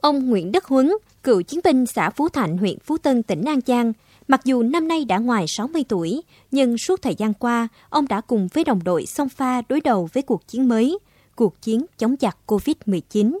Ông Nguyễn Đức Huấn, cựu chiến binh xã Phú Thạnh, huyện Phú Tân, tỉnh An Giang, mặc dù năm nay đã ngoài 60 tuổi, nhưng suốt thời gian qua, ông đã cùng với đồng đội song pha đối đầu với cuộc chiến mới, cuộc chiến chống giặc COVID-19.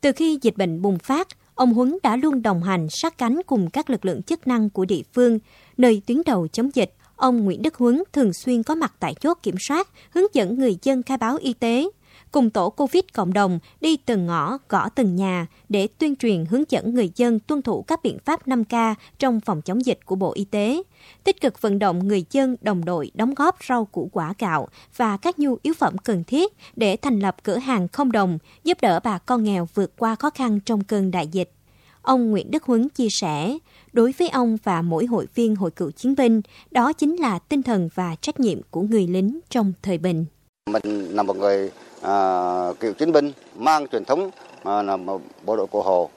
Từ khi dịch bệnh bùng phát, ông Huấn đã luôn đồng hành sát cánh cùng các lực lượng chức năng của địa phương, nơi tuyến đầu chống dịch. Ông Nguyễn Đức Huấn thường xuyên có mặt tại chốt kiểm soát, hướng dẫn người dân khai báo y tế, cùng tổ COVID cộng đồng đi từng ngõ, gõ từng nhà để tuyên truyền hướng dẫn người dân tuân thủ các biện pháp 5K trong phòng chống dịch của Bộ Y tế, tích cực vận động người dân đồng đội đóng góp rau củ quả gạo và các nhu yếu phẩm cần thiết để thành lập cửa hàng không đồng, giúp đỡ bà con nghèo vượt qua khó khăn trong cơn đại dịch. Ông Nguyễn Đức Huấn chia sẻ, đối với ông và mỗi hội viên hội cựu chiến binh, đó chính là tinh thần và trách nhiệm của người lính trong thời bình. Mình là một người à, cựu chiến binh mang truyền thống à, là bộ đội cụ Hồ.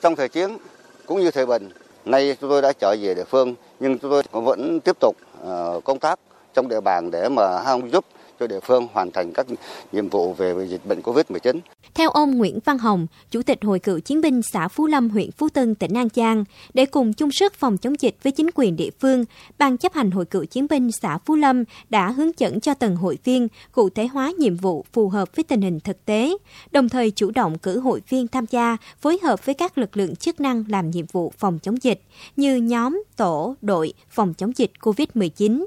Trong thời chiến cũng như thời bình, nay chúng tôi đã trở về địa phương nhưng chúng tôi vẫn tiếp tục à, công tác trong địa bàn để mà giúp cho địa phương hoàn thành các nhiệm vụ về dịch bệnh COVID-19. Theo ông Nguyễn Văn Hồng, Chủ tịch Hội cựu chiến binh xã Phú Lâm, huyện Phú Tân, tỉnh An Giang, để cùng chung sức phòng chống dịch với chính quyền địa phương, Ban chấp hành Hội cựu chiến binh xã Phú Lâm đã hướng dẫn cho từng hội viên cụ thể hóa nhiệm vụ phù hợp với tình hình thực tế, đồng thời chủ động cử hội viên tham gia, phối hợp với các lực lượng chức năng làm nhiệm vụ phòng chống dịch, như nhóm, tổ, đội phòng chống dịch COVID-19.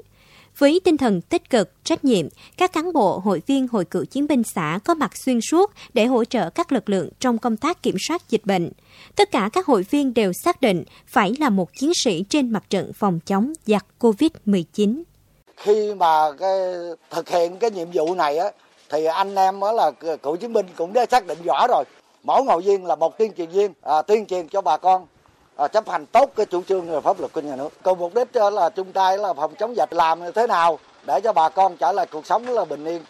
Với tinh thần tích cực, trách nhiệm, các cán bộ, hội viên hội cựu chiến binh xã có mặt xuyên suốt để hỗ trợ các lực lượng trong công tác kiểm soát dịch bệnh. Tất cả các hội viên đều xác định phải là một chiến sĩ trên mặt trận phòng chống giặc COVID-19. Khi mà cái, thực hiện cái nhiệm vụ này á, thì anh em đó là cựu chiến binh cũng đã xác định rõ rồi. Mỗi hội viên là một tuyên truyền viên, à, tuyên truyền cho bà con Ờ, chấp hành tốt cái chủ trương và pháp luật của nhà nước. Còn mục đích ờ, là chung tay là phòng chống dịch làm như thế nào để cho bà con trở lại cuộc sống là bình yên.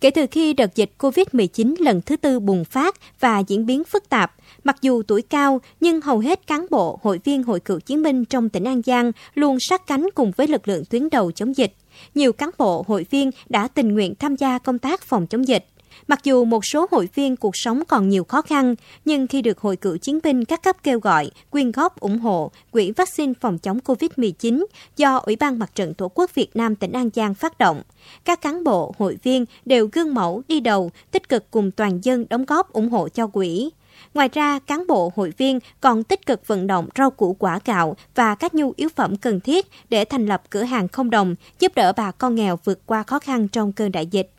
Kể từ khi đợt dịch COVID-19 lần thứ tư bùng phát và diễn biến phức tạp, mặc dù tuổi cao nhưng hầu hết cán bộ, hội viên hội cựu chiến binh trong tỉnh An Giang luôn sát cánh cùng với lực lượng tuyến đầu chống dịch. Nhiều cán bộ, hội viên đã tình nguyện tham gia công tác phòng chống dịch. Mặc dù một số hội viên cuộc sống còn nhiều khó khăn, nhưng khi được Hội cựu chiến binh các cấp kêu gọi, quyên góp ủng hộ quỹ vaccine phòng chống COVID-19 do Ủy ban Mặt trận Tổ quốc Việt Nam tỉnh An Giang phát động, các cán bộ, hội viên đều gương mẫu đi đầu, tích cực cùng toàn dân đóng góp ủng hộ cho quỹ. Ngoài ra, cán bộ hội viên còn tích cực vận động rau củ quả gạo và các nhu yếu phẩm cần thiết để thành lập cửa hàng không đồng, giúp đỡ bà con nghèo vượt qua khó khăn trong cơn đại dịch.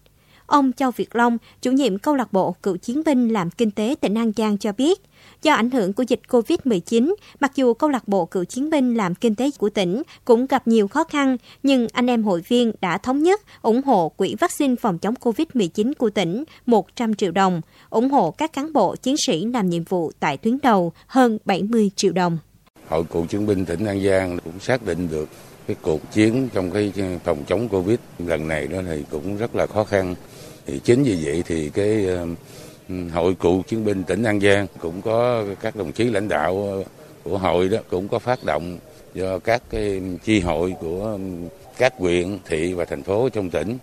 Ông Châu Việt Long, chủ nhiệm câu lạc bộ cựu chiến binh làm kinh tế tỉnh An Giang cho biết, do ảnh hưởng của dịch COVID-19, mặc dù câu lạc bộ cựu chiến binh làm kinh tế của tỉnh cũng gặp nhiều khó khăn, nhưng anh em hội viên đã thống nhất ủng hộ quỹ vaccine phòng chống COVID-19 của tỉnh 100 triệu đồng, ủng hộ các cán bộ chiến sĩ làm nhiệm vụ tại tuyến đầu hơn 70 triệu đồng. Hội cựu chiến binh tỉnh An Giang cũng xác định được cái cuộc chiến trong cái phòng chống Covid lần này đó thì cũng rất là khó khăn thì chính vì vậy thì cái hội cựu chiến binh tỉnh An Giang cũng có các đồng chí lãnh đạo ờ, của hội đó cũng có phát động do các cái chi hội của các huyện, thị và thành phố trong tỉnh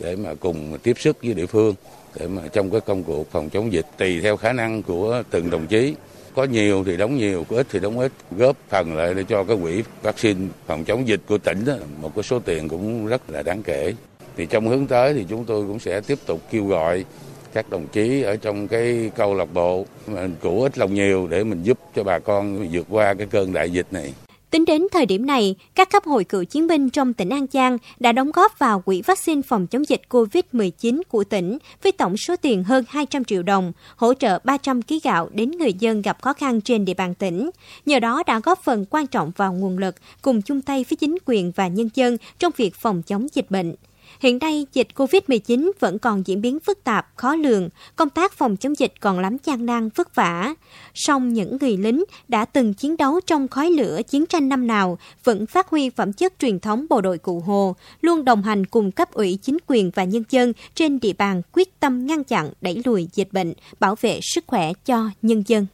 để mà cùng tiếp sức với địa phương để mà trong cái công cuộc phòng chống dịch tùy theo khả năng của từng đồng chí. Có nhiều thì đóng nhiều, có ít thì đóng ít, góp phần lại để cho cái quỹ vaccine phòng chống dịch của tỉnh đó, một cái số tiền cũng rất là đáng kể thì trong hướng tới thì chúng tôi cũng sẽ tiếp tục kêu gọi các đồng chí ở trong cái câu lạc bộ cũ ít lòng nhiều để mình giúp cho bà con vượt qua cái cơn đại dịch này. Tính đến thời điểm này, các cấp hội cựu chiến binh trong tỉnh An Giang đã đóng góp vào quỹ vaccine phòng chống dịch COVID-19 của tỉnh với tổng số tiền hơn 200 triệu đồng, hỗ trợ 300 kg gạo đến người dân gặp khó khăn trên địa bàn tỉnh. Nhờ đó đã góp phần quan trọng vào nguồn lực cùng chung tay với chính quyền và nhân dân trong việc phòng chống dịch bệnh. Hiện nay, dịch COVID-19 vẫn còn diễn biến phức tạp, khó lường, công tác phòng chống dịch còn lắm gian nan, vất vả. Song những người lính đã từng chiến đấu trong khói lửa chiến tranh năm nào vẫn phát huy phẩm chất truyền thống bộ đội cụ Hồ, luôn đồng hành cùng cấp ủy chính quyền và nhân dân trên địa bàn quyết tâm ngăn chặn, đẩy lùi dịch bệnh, bảo vệ sức khỏe cho nhân dân.